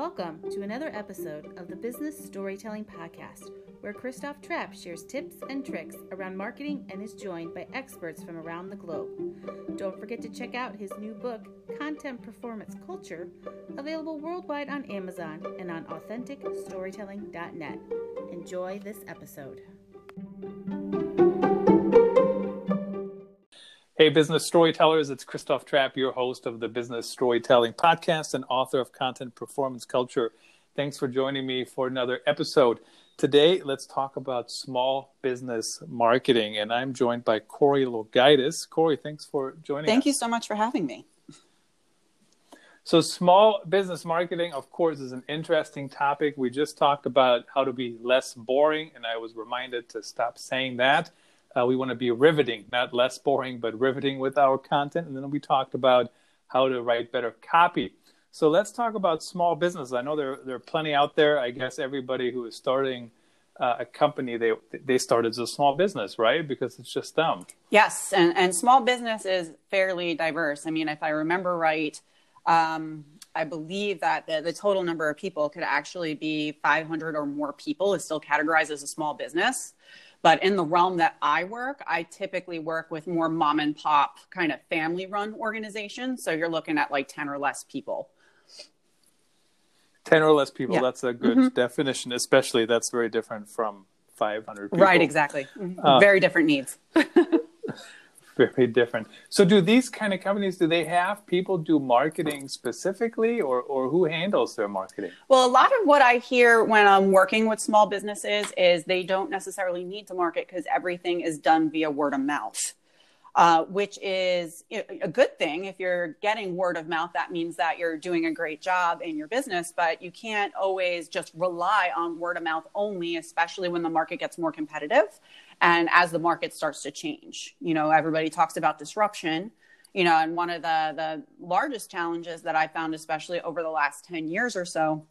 Welcome to another episode of the Business Storytelling Podcast, where Christoph Trapp shares tips and tricks around marketing and is joined by experts from around the globe. Don't forget to check out his new book, Content Performance Culture, available worldwide on Amazon and on AuthenticStorytelling.net. Enjoy this episode. Hey, business storytellers, it's Christoph Trapp, your host of the Business Storytelling Podcast and author of Content Performance Culture. Thanks for joining me for another episode. Today, let's talk about small business marketing, and I'm joined by Corrie Logiudice. Corrie, thanks for joining us. Thank us. you so much for having me. So, small business marketing, of course, is an interesting topic. We just talked about how to be less boring, and I was reminded to stop saying that. Uh, we want to be riveting, not less boring, but riveting with our content. And then we talked about how to write better copy. So let's talk about small business. I know there there are plenty out there. I guess everybody who is starting uh, a company they they start as a small business, right? Because it's just them. Yes, and and small business is fairly diverse. I mean, if I remember right, um, I believe that the, the total number of people could actually be 500 or more people is still categorized as a small business. But in the realm that I work, I typically work with more mom and pop kind of family run organizations. So you're looking at like 10 or less people. 10 or less people, Yeah. that's a good Mhm. definition, especially that's very different from 500 people. Right, exactly. Mhm. Uh, Very different needs. very different. So, do these kind of companies do they have people do marketing specifically, or or who handles their marketing? Well, a lot of what I hear when I'm working with small businesses is they don't necessarily need to market because everything is done via word of mouth, uh, which is a good thing. If you're getting word of mouth, that means that you're doing a great job in your business, but you can't always just rely on word of mouth only, especially when the market gets more competitive and as the market starts to change. You know, everybody talks about disruption you know and one of the the largest challenges that i found especially over the last 10 years or so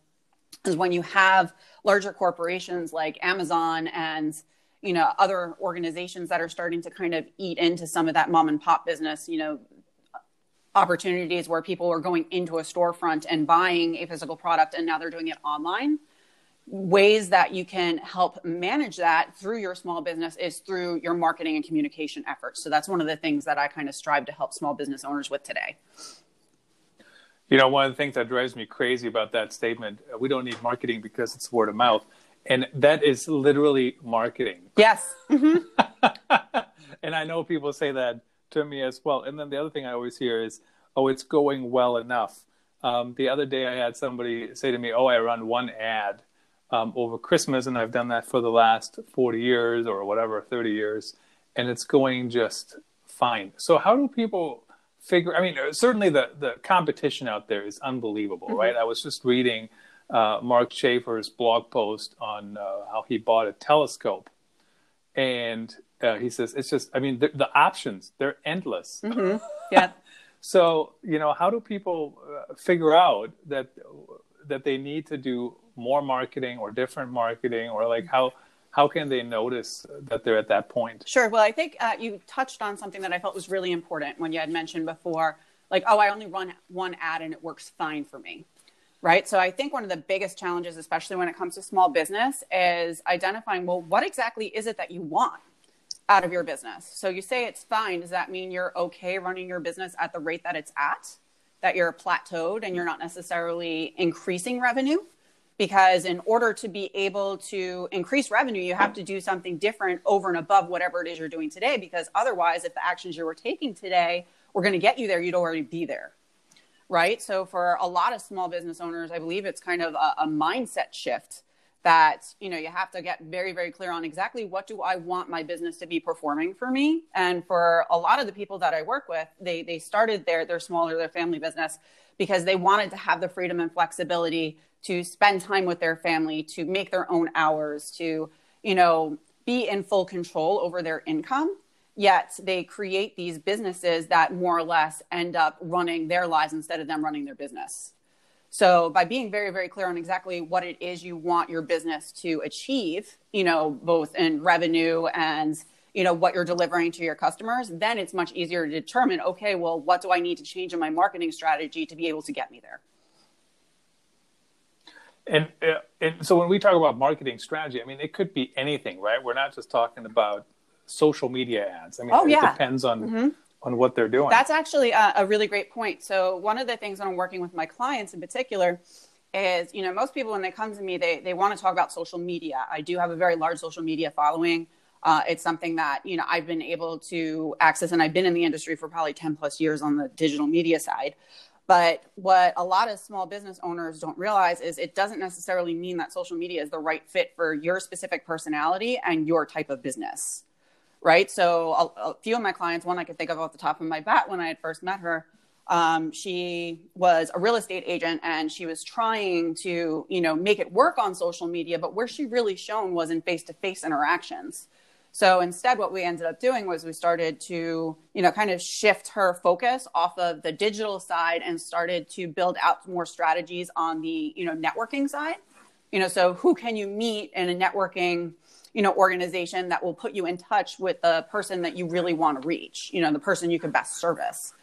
is when you have larger corporations like amazon and you know other organizations that are starting to kind of eat into some of that mom and pop business you know opportunities where people are going into a storefront and buying a physical product and now they're doing it online ways that you can help manage that through your small business is through your marketing and communication efforts. So that's one of the things that I kind of strive to help small business owners with today. You know, one of the things that drives me crazy about that statement, uh, we don't need marketing because it's word of mouth. And that is literally marketing. Yes. Mhm. and I know people say that to me as well. And then the other thing I always hear is, oh, it's going well enough. Um, the other day I had somebody say to me, oh, I run one ad um, over Christmas, and I've done that for the last 40 years or whatever, 30 years, and it's going just fine. So, how do people figure? I mean, uh, certainly the, the competition out there is unbelievable, right? I was just reading uh, Mark Schaefer's blog post on uh, how he bought a telescope, and uh, he says it's just, I mean, the, the options, they're endless. Mhm. Yeah. So, you know, how do people uh, figure out that that they need to do more marketing or different marketing, or like how how can they notice that they're at that point? Sure. Well, I think uh, you touched on something that I felt was really important when you had mentioned before, like, oh, I only run one ad and it works fine for me. Right. So I think one of the biggest challenges, especially when it comes to small business, is identifying, well, what exactly is it that you want out of your business? So you say it's fine. Does that mean you're okay running your business at the rate that it's at? That you're plateaued and you're not necessarily increasing revenue? Because in order to be able to increase revenue you have to do something different over and above whatever it is you're doing today because otherwise if the actions you were taking today were going to get you there you'd already be there right? So for a lot of small business owners i believe it's kind of a, a mindset shift that you know you have to get very very clear on exactly what do i want my business to be performing for me. And for a lot of the people that i work with they they started their their smaller their family business because they wanted to have the freedom and flexibility to spend time with their family to make their own hours to you know be in full control over their income. Yet they create these businesses that more or less end up running their lives instead of them running their business. So by being very very clear on exactly what it is you want your business to achieve you know both in revenue and you know what you're delivering to your customers then it's much easier to determine okay well what do i need to change in my marketing strategy to be able to get me there And, uh, and so when we talk about marketing strategy, I mean, it could be anything, right? We're not just talking about social media ads. I mean, oh, it yeah. depends on mm-hmm. on what they're doing. That's actually a, a really great point. So one of the things that I'm working with my clients in particular is, you know, most people when they come to me, they they want to talk about social media. I do have a very large social media following. Uh, it's something that you know I've been able to access, and I've been in the industry for probably 10 plus years on the digital media side. But what a lot of small business owners don't realize is it doesn't necessarily mean that social media is the right fit for your specific personality and your type of business. Right. So, a, a few of my clients, one I could think of off the top of my bat when I had first met her, um, she was a real estate agent and she was trying to, you know, make it work on social media, but where she really shone was in face to face interactions. So instead, what we ended up doing was we started to, you know, kind of shift her focus off of the digital side and started to build out more strategies on the, you know, networking side. You know, so who can you meet in a networking, you know, organization that will put you in touch with the person that you really want to reach, you know, the person you can best service.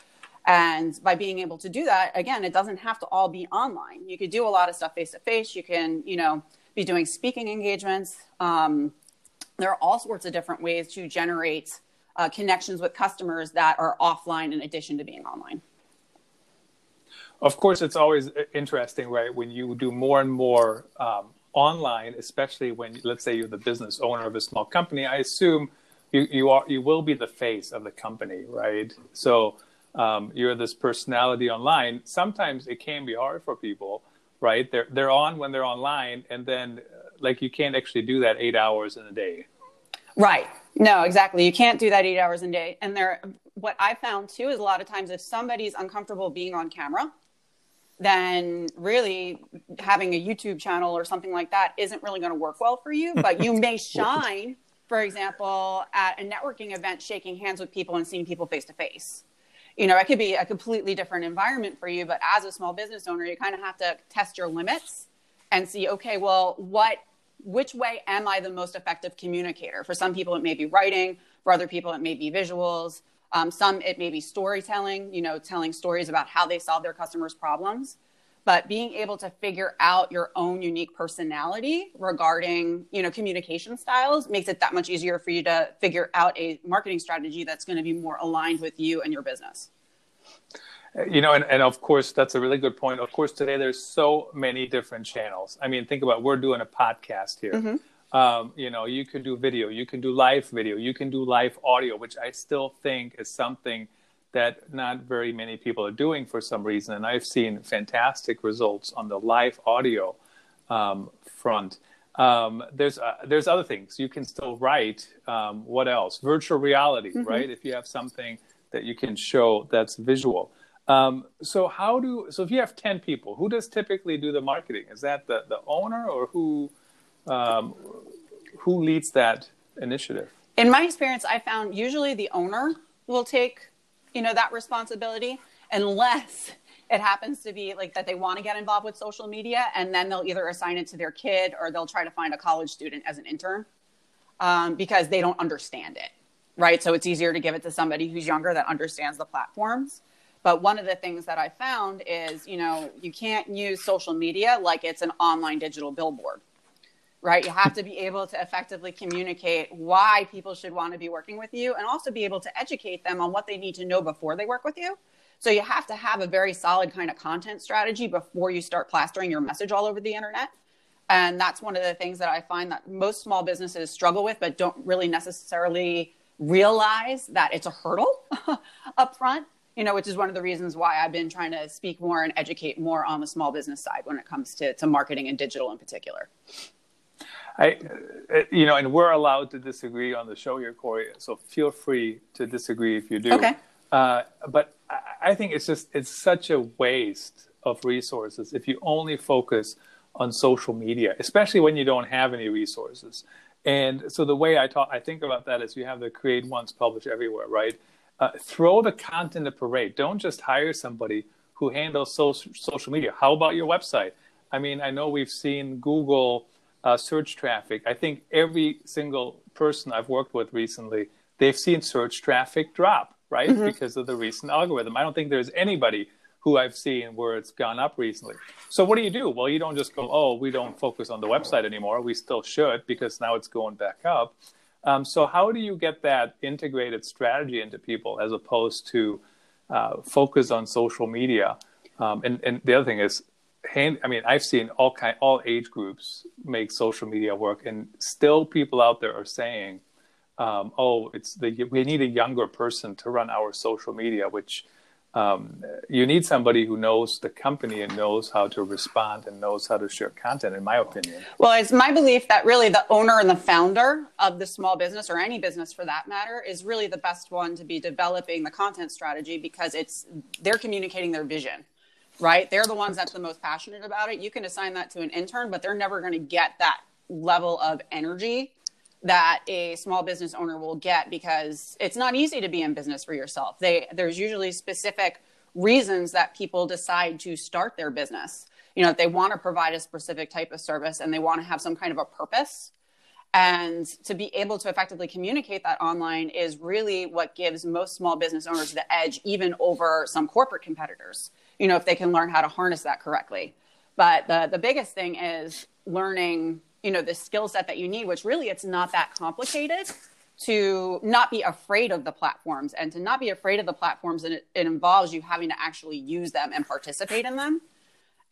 And by being able to do that, again, it doesn't have to all be online. You could do a lot of stuff face to face. You can, you know, be doing speaking engagements. Um, there are all sorts of different ways to generate uh, connections with customers that are offline in addition to being online. Of course, it's always interesting, right? When you do more and more um, online, especially when, let's say, you're the business owner of a small company. I assume you you are you will be the face of the company, right? So um, you're this personality online. Sometimes it can be hard for people, right? They're they're on when they're online, and then like you can't actually do that eight hours in a day. Right. No, exactly. You can't do that eight hours in a day. And there, what I found too is a lot of times if somebody's uncomfortable being on camera, then really having a YouTube channel or something like that isn't really going to work well for you. But you may shine, for example, at a networking event, shaking hands with people and seeing people face to face. You know, it could be a completely different environment for you, but as a small business owner, you kind of have to test your limits and see, okay, well, what, which way am I the most effective communicator? For some people, it may be writing. For other people, it may be visuals. Um, some, it may be storytelling, you know, telling stories about how they solve their customers' problems. But being able to figure out your own unique personality regarding, you know, communication styles makes it that much easier for you to figure out a marketing strategy that's going to be more aligned with you and your business you know and, and of course that's a really good point. Of course today there's so many different channels. I mean think about we're doing a podcast here. Mm-hmm. um, you know you can do video you can do live video you can do live audio which i still think is something that not very many people are doing for some reason. And i've seen fantastic results on the live audio um, front. Um, there's uh, there's other things. You can still write um, what else? Virtual reality mm-hmm. right? If you have something that you can show that's visual um, so how do so if you have ten people, who does typically do the marketing? Is that the the owner or who um, who leads that initiative? In my experience, I found usually the owner will take you know that responsibility unless it happens to be like that they want to get involved with social media and then they'll either assign it to their kid or they'll try to find a college student as an intern um, because they don't understand it right so it's easier to give it to somebody who's younger that understands the platforms but one of the things that I found is, you know, you can't use social media like it's an online digital billboard, right? You have to be able to effectively communicate why people should want to be working with you and also be able to educate them on what they need to know before they work with you. So you have to have a very solid kind of content strategy before you start plastering your message all over the internet. And that's one of the things that I find that most small businesses struggle with, but don't really necessarily realize that it's a hurdle up front you know, which is one of the reasons why I've been trying to speak more and educate more on the small business side when it comes to, to marketing and digital in particular. I, uh, you know, and we're allowed to disagree on the show here, Corrie. So feel free to disagree if you do. Okay. Uh, but I think it's just it's such a waste of resources if you only focus on social media, especially when you don't have any resources. And so the way I talk, I think about that is you have the create once, publish everywhere, right? Uh, throw the content at parade. Don't just hire somebody who handles social, social media. How about your website? I mean, I know we've seen Google uh, search traffic. I think every single person I've worked with recently, they've seen search traffic drop, right? Mm-hmm. Because of the recent algorithm. I don't think there's anybody who I've seen where it's gone up recently. So what do you do? Well, you don't just go, oh, we don't focus on the website anymore. We still should because now it's going back up. Um, so how do you get that integrated strategy into people as opposed to uh, focus on social media? Um, and, and the other thing is, I mean, I've seen all kind, all age groups make social media work, and still people out there are saying, um, "Oh, it's the we need a younger person to run our social media," which um, you need somebody who knows the company and knows how to respond and knows how to share content, in my opinion. Well, it's my belief that really the owner and the founder of the small business or any business for that matter is really the best one to be developing the content strategy because it's they're communicating their vision, right? They're the ones that's the most passionate about it. You can assign that to an intern, but they're never going to get that level of energy that a small business owner will get because it's not easy to be in business for yourself. They, there's usually specific reasons that people decide to start their business. You know, they want to provide a specific type of service and they want to have some kind of a purpose. And to be able to effectively communicate that online is really what gives most small business owners the edge, even over some corporate competitors, you know, if they can learn how to harness that correctly. But the, the biggest thing is learning you know the skill set that you need which really it's not that complicated to not be afraid of the platforms. And to not be afraid of the platforms and it, it, involves you having to actually use them and participate in them.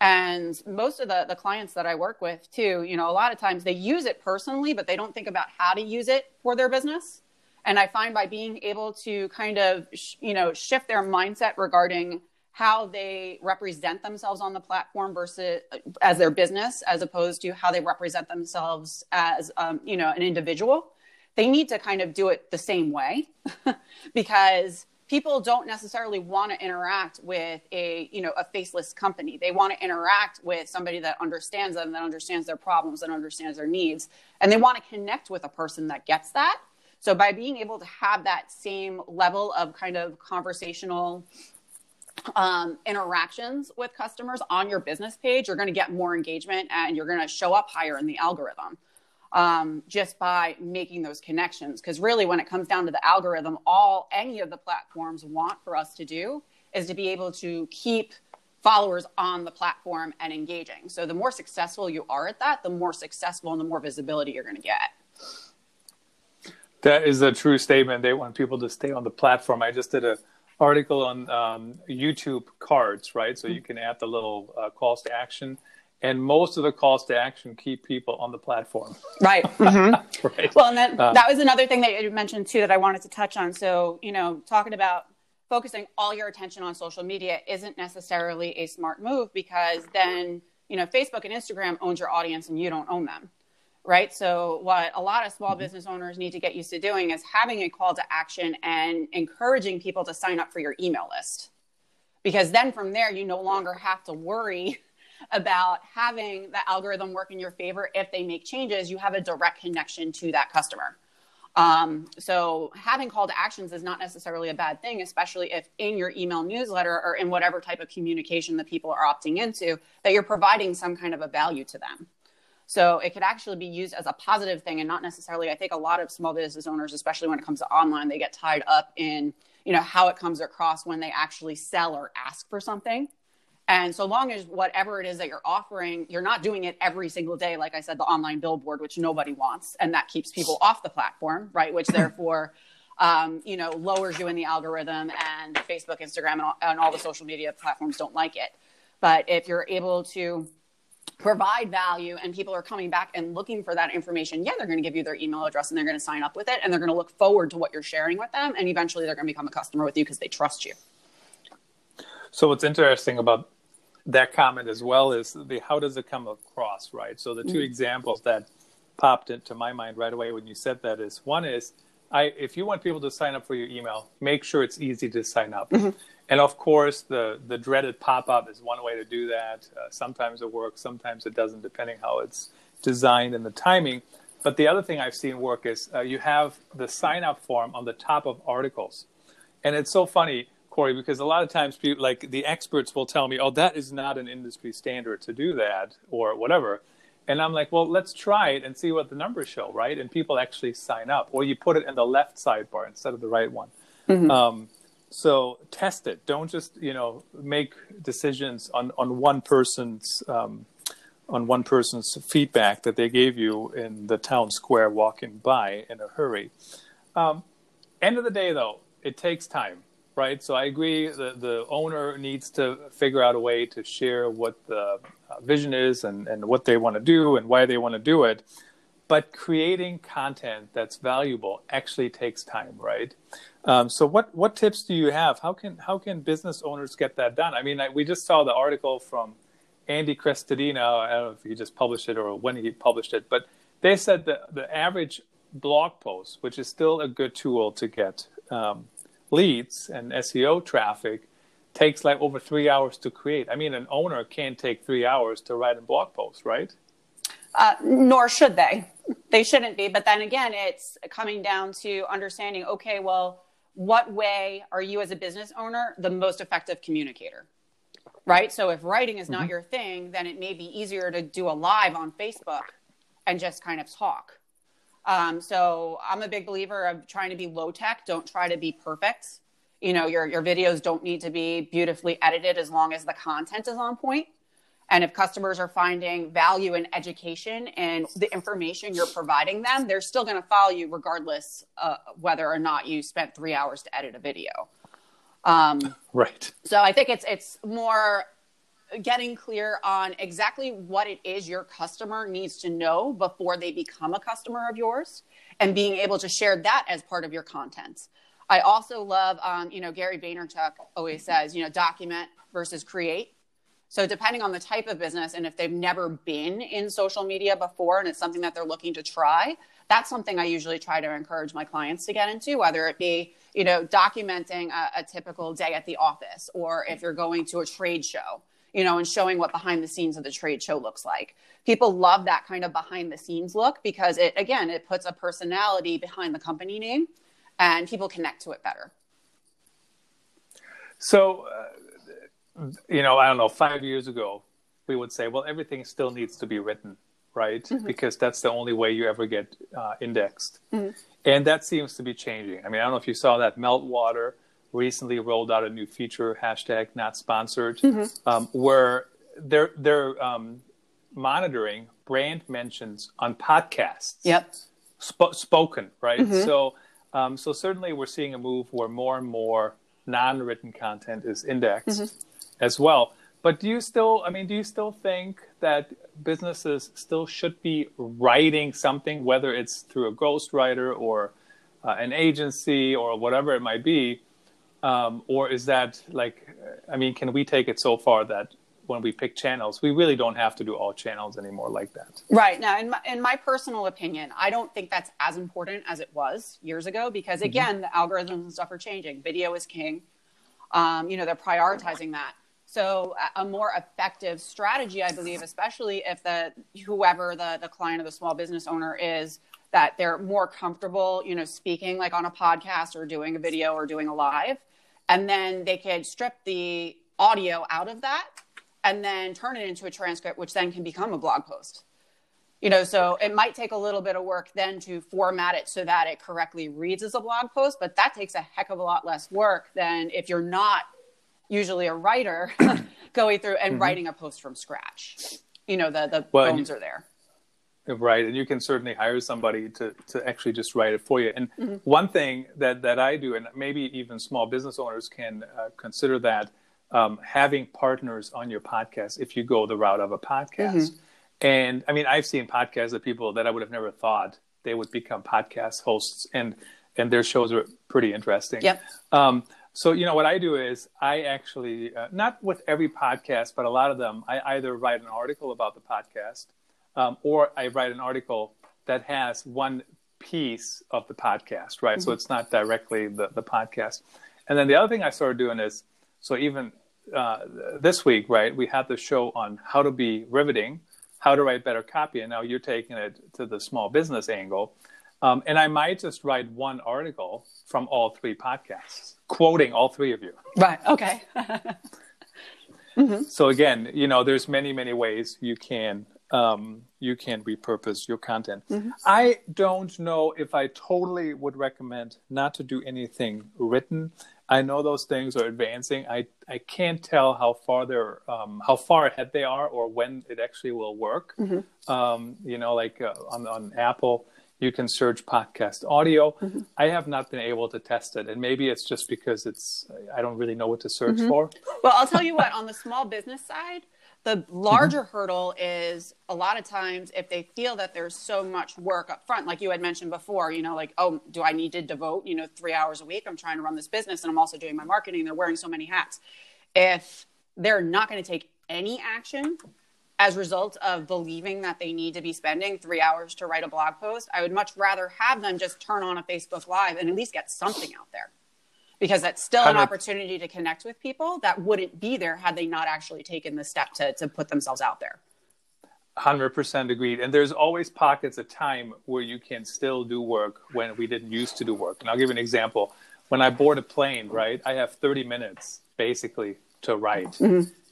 And most of the, the clients that i work with too you know a lot of times they use it personally but they don't think about how to use it for their business. And i find by being able to kind of you know shift their mindset regarding how they represent themselves on the platform versus as their business as opposed to how they represent themselves as um, you know an individual. They need to kind of do it the same way because people don't necessarily want to interact with a you know a faceless company. They want to interact with somebody that understands them that understands their problems and understands their needs and they want to connect with a person that gets that. So by being able to have that same level of kind of conversational um, interactions with customers on your business page, you're going to get more engagement and you're going to show up higher in the algorithm um, just by making those connections. Because really, when it comes down to the algorithm, all any of the platforms want for us to do is to be able to keep followers on the platform and engaging. So the more successful you are at that, the more successful and the more visibility you're going to get. That is a true statement. They want people to stay on the platform. I just did a article on um, YouTube cards, right? So you can add the little uh, calls to action, and most of the calls to action keep people on the platform. Right. Mm-hmm. right. Well, and that uh, that was another thing that you mentioned too that I wanted to touch on. So you know, talking about focusing all your attention on social media isn't necessarily a smart move because then you know Facebook and Instagram owns your audience and you don't own them right? So, what a lot of small mm-hmm. business owners need to get used to doing is having a call to action and encouraging people to sign up for your email list. Because then from there, you no longer have to worry about having the algorithm work in your favor. If they make changes, you have a direct connection to that customer. Um, so, having call to actions is not necessarily a bad thing, especially if in your email newsletter or in whatever type of communication that people are opting into, that you're providing some kind of a value to them. So it could actually be used as a positive thing and not necessarily. I think a lot of small business owners, especially when it comes to online, they get tied up in you know how it comes across when they actually sell or ask for something. And so long as whatever it is that you're offering, you're not doing it every single day, like I said, the online billboard, which nobody wants, and that keeps people off the platform, right? Which therefore, um, you know, lowers you in the algorithm, and Facebook, Instagram, and all, and all the social media platforms don't like it. But if you're able to provide value and people are coming back and looking for that information, yeah, they're going to give you their email address and they're going to sign up with it and they're going to look forward to what you're sharing with them. And eventually they're going to become a customer with you because they trust you. So, what's interesting about that comment as well is the how does it come across, right? So, the 2 mm-hmm. examples that popped into my mind right away when you said that is one is I, if you want people to sign up for your email, make sure it's easy to sign up. Mm-hmm. And of course, the, the dreaded pop up is one way to do that. Uh, sometimes it works, sometimes it doesn't, depending how it's designed and the timing. But the other thing I've seen work is uh, you have the sign up form on the top of articles. And it's so funny, Corrie, because a lot of times people, like the experts will tell me, oh, that is not an industry standard to do that or whatever. And I'm like, well, let's try it and see what the numbers show, right? And people actually sign up. Or you put it in the left sidebar instead of the right one. Mm-hmm. Um, So test it. Don't just you know make decisions on on one person's um, on one person's feedback that they gave you in the town square walking by in a hurry. Um, end of the day, though, it takes time, right? So I agree. The the owner needs to figure out a way to share what the uh, vision is and and what they want to do and why they want to do it. But creating content that's valuable actually takes time, right? Um, so what what tips do you have? How can how can business owners get that done? I mean, I, we just saw the article from Andy Crestodina. I don't know if he just published it or when he published it, but they said that the average blog post, which is still a good tool to get um, leads and SEO traffic, takes like over three hours to create. I mean, an owner can't take three hours to write a blog post, right? Uh, nor should they. They shouldn't be. But then again, it's coming down to understanding okay, well, what way are you as a business owner the most effective communicator? right? So if writing is not mm-hmm. your thing, then it may be easier to do a live on Facebook and just kind of talk. Um, so I'm a big believer of trying to be low tech. Don't try to be perfect. You know, your your videos don't need to be beautifully edited as long as the content is on point. And if customers are finding value in education and the information you're providing them, they're still going to follow you regardless uh, whether or not you spent three hours to edit a video. Um, right. So I think it's it's more getting clear on exactly what it is your customer needs to know before they become a customer of yours, and being able to share that as part of your content. I also love, um, you know, Gary Vaynerchuk always says, you know, document versus create. So depending on the type of business and if they've never been in social media before and it's something that they're looking to try, that's something I usually try to encourage my clients to get into, whether it be you know, documenting a, a typical day at the office, or if you're going to a trade show, you know, and showing what behind the scenes of the trade show looks like. People love that kind of behind the scenes look because it, again, it puts a personality behind the company name and people connect to it better. So, uh, you know, I don't know, five years ago, we would say, well, everything still needs to be written, right? Mm-hmm. Because that's the only way you ever get uh, indexed. Mm-hmm and that seems to be changing. I mean, I don't know if you saw that Meltwater recently rolled out a new feature hashtag not sponsored, mm-hmm. um, where they're they're um, monitoring brand mentions on podcasts. Yep, sp- spoken right. Mm-hmm. So um, so certainly we're seeing a move where more and more non-written content is indexed mm-hmm. As well. But do you still? I mean, do you still think that businesses still should be writing something, whether it's through a ghostwriter or uh, an agency or whatever it might be? Um, or is that like? I mean, can we take it so far that when we pick channels, we really don't have to do all channels anymore like that. Right. Now, in my, in my personal opinion, I don't think that's as important as it was years ago because, mm-hmm. again, mm-hmm. the algorithms and stuff are changing. Video is king. Um, you know, they're prioritizing that. So a more effective strategy, I believe, especially if the whoever the, the client or the small business owner is, that they're more comfortable, you know, speaking like on a podcast or doing a video or doing a live. And then they could strip the audio out of that and then turn it into a transcript, which then can become a blog post. You know, so it might take a little bit of work then to format it so that it correctly reads as a blog post, but that takes a heck of a lot less work than if you're not usually a writer going through and mm-hmm. writing a post from scratch. You know, the, the well, bones you, are there. Right. And you can certainly hire somebody to, to actually just write it for you. And mm-hmm. one thing that, that I do, and maybe even small business owners can uh, consider that um, having partners on your podcast if you go the route of a podcast. Mm-hmm. And I mean, I've seen podcasts of people that I would have never thought they would become podcast hosts, and and their shows are pretty interesting. Yep. Um, so, you know, what I do is I actually, uh, not with every podcast, but a lot of them, I either write an article about the podcast um, or I write an article that has one piece of the podcast, right? Mm-hmm. So it's not directly the, the podcast. And then the other thing I started doing is, so even uh, this week, right, we had the show on how to be riveting, how to write better copy, and now you're taking it to the small business angle. Um, and I might just write one article from all three podcasts, quoting all three of you. Right. Okay. mm-hmm. So again, you know, there's many, many ways you can um, you can repurpose your content. I don't know if I totally would recommend not to do anything written. I know those things are advancing. I, I can't tell how far they're um, how far ahead they are or when it actually will work. Um, you know, like uh, on on Apple, you can search podcast audio. Mm-hmm. I have not been able to test it, and maybe it's just because it's I don't really know what to search mm-hmm. for. Well, I'll tell you what, on the small business side, the larger mm-hmm. hurdle is a lot of times if they feel that there's so much work up front, like you had mentioned before, you know, like, oh, do I need to devote, you know, three hours a week? I'm trying to run this business and I'm also doing my marketing. They're wearing so many hats. If they're not going to take any action as a result of believing that they need to be spending three hours to write a blog post, I would much rather have them just turn on a Facebook Live and at least get something out there because that's still an opportunity to connect with people that wouldn't be there had they not actually taken the step to, to put themselves out there. Hundred percent agreed. And there's always pockets of time where you can still do work when we didn't used to do work. And I'll give you an example. When I board a plane, right, I have 30 minutes basically to write.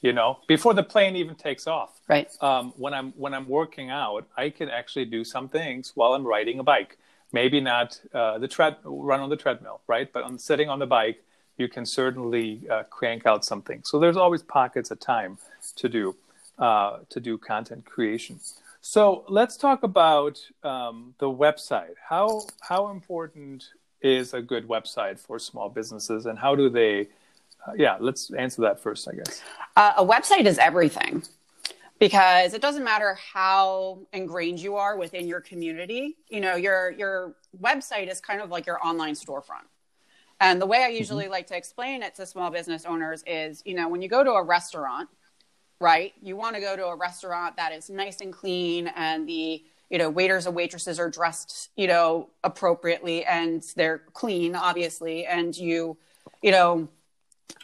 You know, before the plane even takes off. Right. Um, when I'm when I'm working out, I can actually do some things while I'm riding a bike. Maybe not uh, the tread run on the treadmill, right? But on sitting on the bike, you can certainly uh, crank out something. So there's always pockets of time to do uh, to do content creation. So let's talk about um, the website. How how important is a good website for small businesses, and how do they? Yeah, let's answer that first, I guess. Uh, a website is everything because it doesn't matter how ingrained you are within your community. You know, your your website is kind of like your online storefront. And the way I usually like to explain it to small business owners is, you know, when you go to a restaurant, right? You want to go to a restaurant that is nice and clean and the you know waiters and waitresses are dressed you know appropriately and they're clean obviously and you you know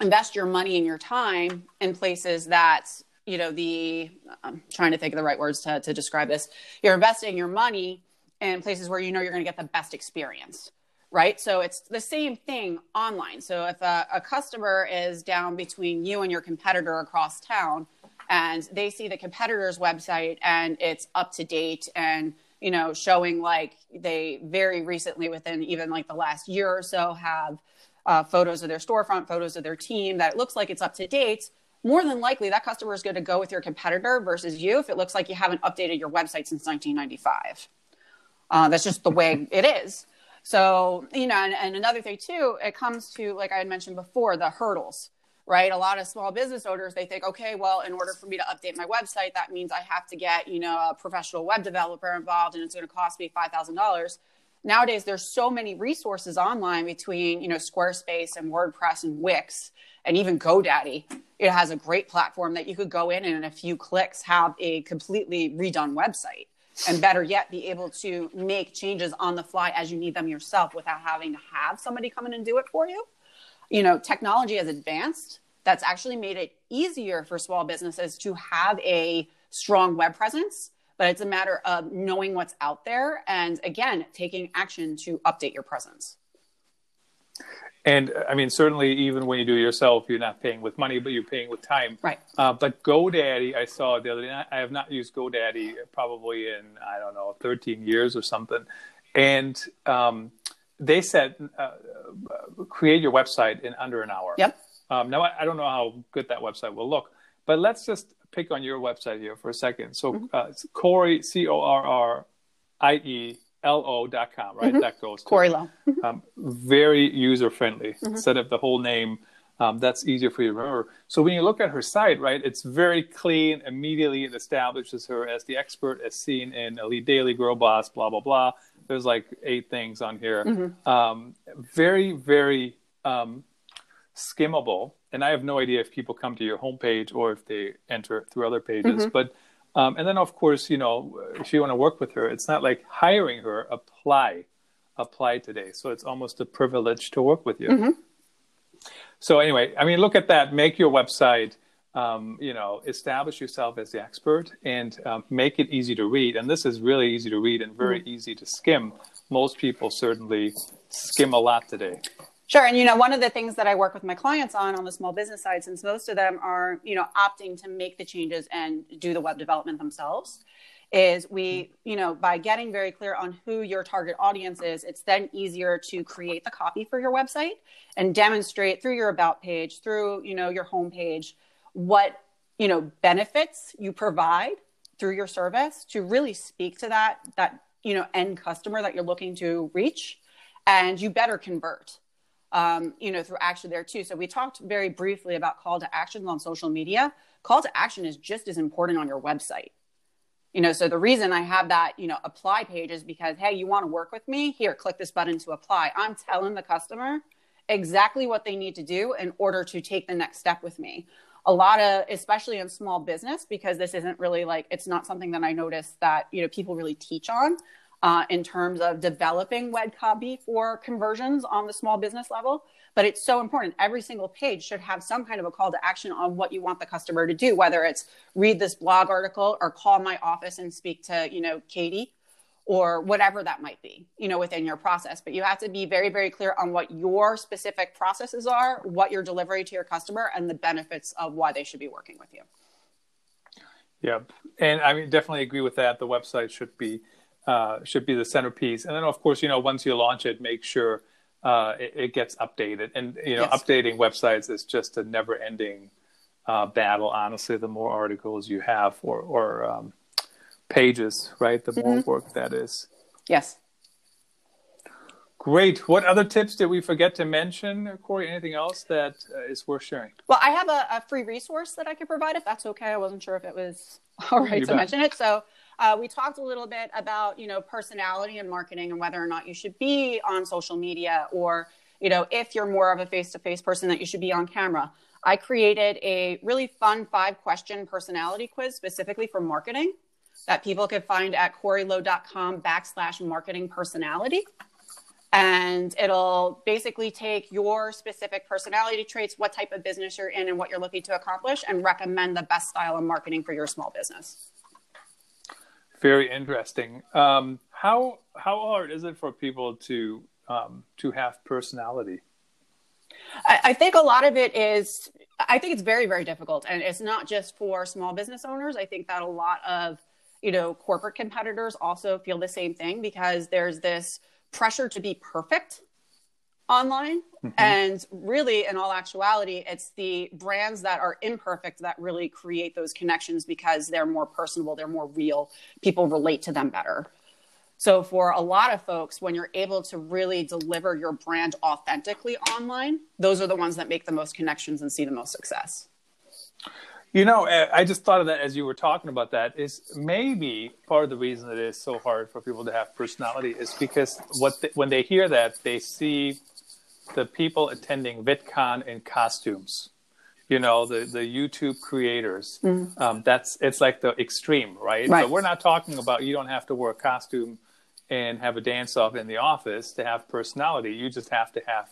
invest your money and your time in places that you know the i'm trying to think of the right words to, to describe this. You're investing your money in places where you know you're going to get the best experience right? So it's the same thing online. So if a, a customer is down between you and your competitor across town and they see the competitor's website and it's up to date and you know showing like they very recently within even like the last year or so have uh, photos of their storefront photos of their team that it looks like it's up to date more than likely that customer is going to go with your competitor versus you if it looks like you haven't updated your website since 1995 uh, that's just the way it is so you know and, and another thing too it comes to like i had mentioned before the hurdles right? A lot of small business owners, they think, okay, well, in order for me to update my website, that means I have to get, you know, a professional web developer involved and it's going to cost me $5,000. Nowadays, there's so many resources online between, you know, Squarespace and WordPress and Wix and even GoDaddy. It has a great platform that you could go in and in a few clicks have a completely redone website. And better yet, be able to make changes on the fly as you need them yourself without having to have somebody come in and do it for you you know, technology has advanced. That's actually made it easier for small businesses to have a strong web presence, but it's a matter of knowing what's out there and again, taking action to update your presence. And I mean, certainly, even when you do it yourself, you're not paying with money, but you're paying with time. Right. Uh, but GoDaddy, I saw the other day. I have not used GoDaddy probably in I don't know 13 years or something, and um, they said uh, create your website in under an hour. Yep. Um, now I, I, don't know how good that website will look, but let's just pick on your website here for a second. So mm-hmm. uh, Corrie C O R R I E L O dot com, right? Mm-hmm. That goes to Corrie Lo. um, very user friendly. Mm-hmm. Instead of the whole name, um, that's easier for you to remember. So when you look at her site, right, it's very clean. Immediately, it establishes her as the expert, as seen in Elite Daily, Girl Boss, blah blah blah. There's like eight things on here. Mm-hmm. Um, very very um, skimmable. And I have no idea if people come to your homepage or if they enter through other pages. Mm-hmm. But um, and then of course, you know, if you want to work with her, it's not like hiring her. Apply, apply today. So it's almost a privilege to work with you. Mm-hmm. So anyway, I mean, look at that. Make your website. Um, you know, establish yourself as the expert and um, make it easy to read. And this is really easy to read and very mm-hmm. easy to skim. Most people certainly skim a lot today. Sure. And, you know, one of the things that I work with my clients on on the small business side, since most of them are, you know, opting to make the changes and do the web development themselves, is we, you know, by getting very clear on who your target audience is, it's then easier to create the copy for your website and demonstrate through your about page, through, you know, your homepage, what, you know, benefits you provide through your service to really speak to that, that, you know, end customer that you're looking to reach. And you better convert um, you know, through action there too. So we talked very briefly about call to actions on social media. Call to action is just as important on your website. You know, so the reason I have that, you know, apply page is because, hey, you want to work with me? Here, click this button to apply. I'm telling the customer exactly what they need to do in order to take the next step with me. A lot of, especially in small business, because this isn't really like, it's not something that I notice that, you know, people really teach on uh, in terms of developing web copy for conversions on the small business level. But it's so important. Every single page should have some kind of a call to action on what you want the customer to do, whether it's read this blog article or call my office and speak to, you know, Katie or whatever that might be, you know, within your process. But you have to be very, very clear on what your specific processes are, what you're delivering to your customer, and the benefits of why they should be working with you. Yep. And I mean, definitely agree with that. The website should be uh, should be the centerpiece. And then, of course, you know, once you launch it, make sure uh, it, it, gets updated. And you know, yes. updating websites is just a never-ending uh, battle. Honestly, the more articles you have or, or um, pages, right, the more mm-hmm. work that is. Yes. Great. What other tips did we forget to mention, Corrie? Anything else that uh, is worth sharing? Well, I have a, a, free resource that I could provide if that's okay. I wasn't sure if it was all right you to bet. mention it. So uh, we talked a little bit about, you know, personality and marketing and whether or not you should be on social media or, you know, if you're more of a face-to-face person that you should be on camera. I created a really fun five question personality quiz specifically for marketing that people could find at corrielo.com backslash marketing personality. And it'll basically take your specific personality traits, what type of business you're in, and what you're looking to accomplish, and recommend the best style of marketing for your small business. Very interesting. Um, how how hard is it for people to um, to have personality? I, I think a lot of it is. I think it's very very difficult, and it's not just for small business owners. I think that a lot of you know corporate competitors also feel the same thing because there's this pressure to be perfect online. Mm-hmm. And really, in all actuality, it's the brands that are imperfect that really create those connections because they're more personable, they're more real. People relate to them better. So, for a lot of folks, when you're able to really deliver your brand authentically online, those are the ones that make the most connections and see the most success. You know, I just thought of that as you were talking about that. Is maybe part of the reason it is so hard for people to have personality is because what they, when they hear that, they see the people attending VidCon in costumes. You know, the, the YouTube creators. Mm. Um, that's it's like the extreme, right? right? So we're not talking about you don't have to wear a costume and have a dance off in the office to have personality. You just have to have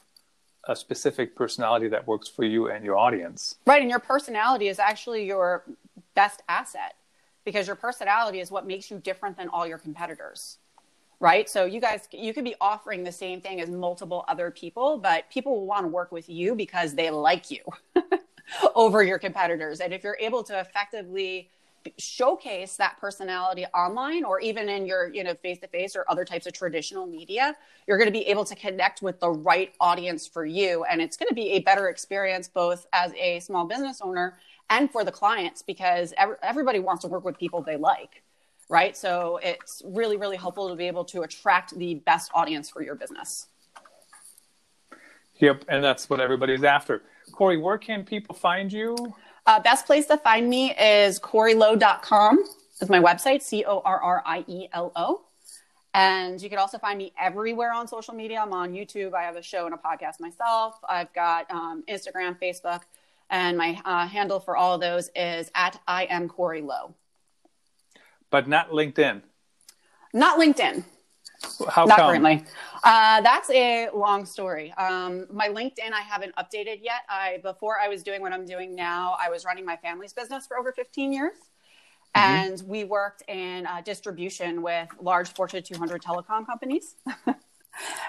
a specific personality that works for you and your audience. Right, and your personality is actually your best asset because your personality is what makes you different than all your competitors right? So you guys, you could be offering the same thing as multiple other people, but people will want to work with you because they like you over your competitors. And if you're able to effectively showcase that personality online or even in your you know face to face or other types of traditional media you're going to be able to connect with the right audience for you and it's going to be a better experience both as a small business owner and for the clients because everybody wants to work with people they like right? So it's really, really helpful to be able to attract the best audience for your business. Yep, and that's what everybody's after. Corrie, where can people find you? Uh, best place to find me is corrielo.com is my website, C-O-R-R-I-E-L-O. And you can also find me everywhere on social media. I'm on YouTube. I have a show and a podcast myself. I've got um, Instagram, Facebook, and my uh, handle for all of those is at I am Corrie Lo but not LinkedIn. Not LinkedIn. How not come? currently. Uh, that's a long story. Um, my LinkedIn I haven't updated yet. I before I was doing what I'm doing now, I was running my family's business for over 15 years, mm-hmm. and we worked in uh, distribution with large Fortune 200 telecom companies.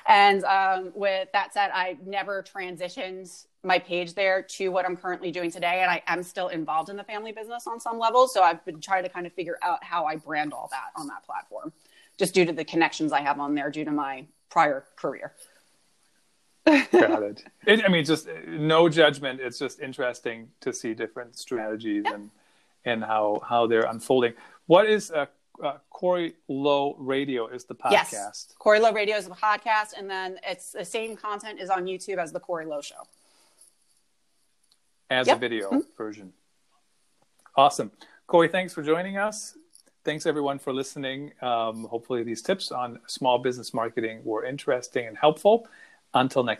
And um, with that said, I never transitioned my page there to what I'm currently doing today. And I am still involved in the family business on some level. So I've been trying to kind of figure out how I brand all that on that platform, just due to the connections I have on there due to my prior career. Got it. it. I mean, just no judgment. It's just interesting to see different strategies yep. and and how how they're unfolding. What is a uh, Corrie Lo Radio is the podcast. Yes. Corrie Lo Radio is the podcast, and then it's the same content is on YouTube as the Corrie Lo Show. As yep. a video mm-hmm. version. Awesome. Corrie, thanks for joining us. Thanks everyone for listening. Um, hopefully, these tips on small business marketing were interesting and helpful. Until next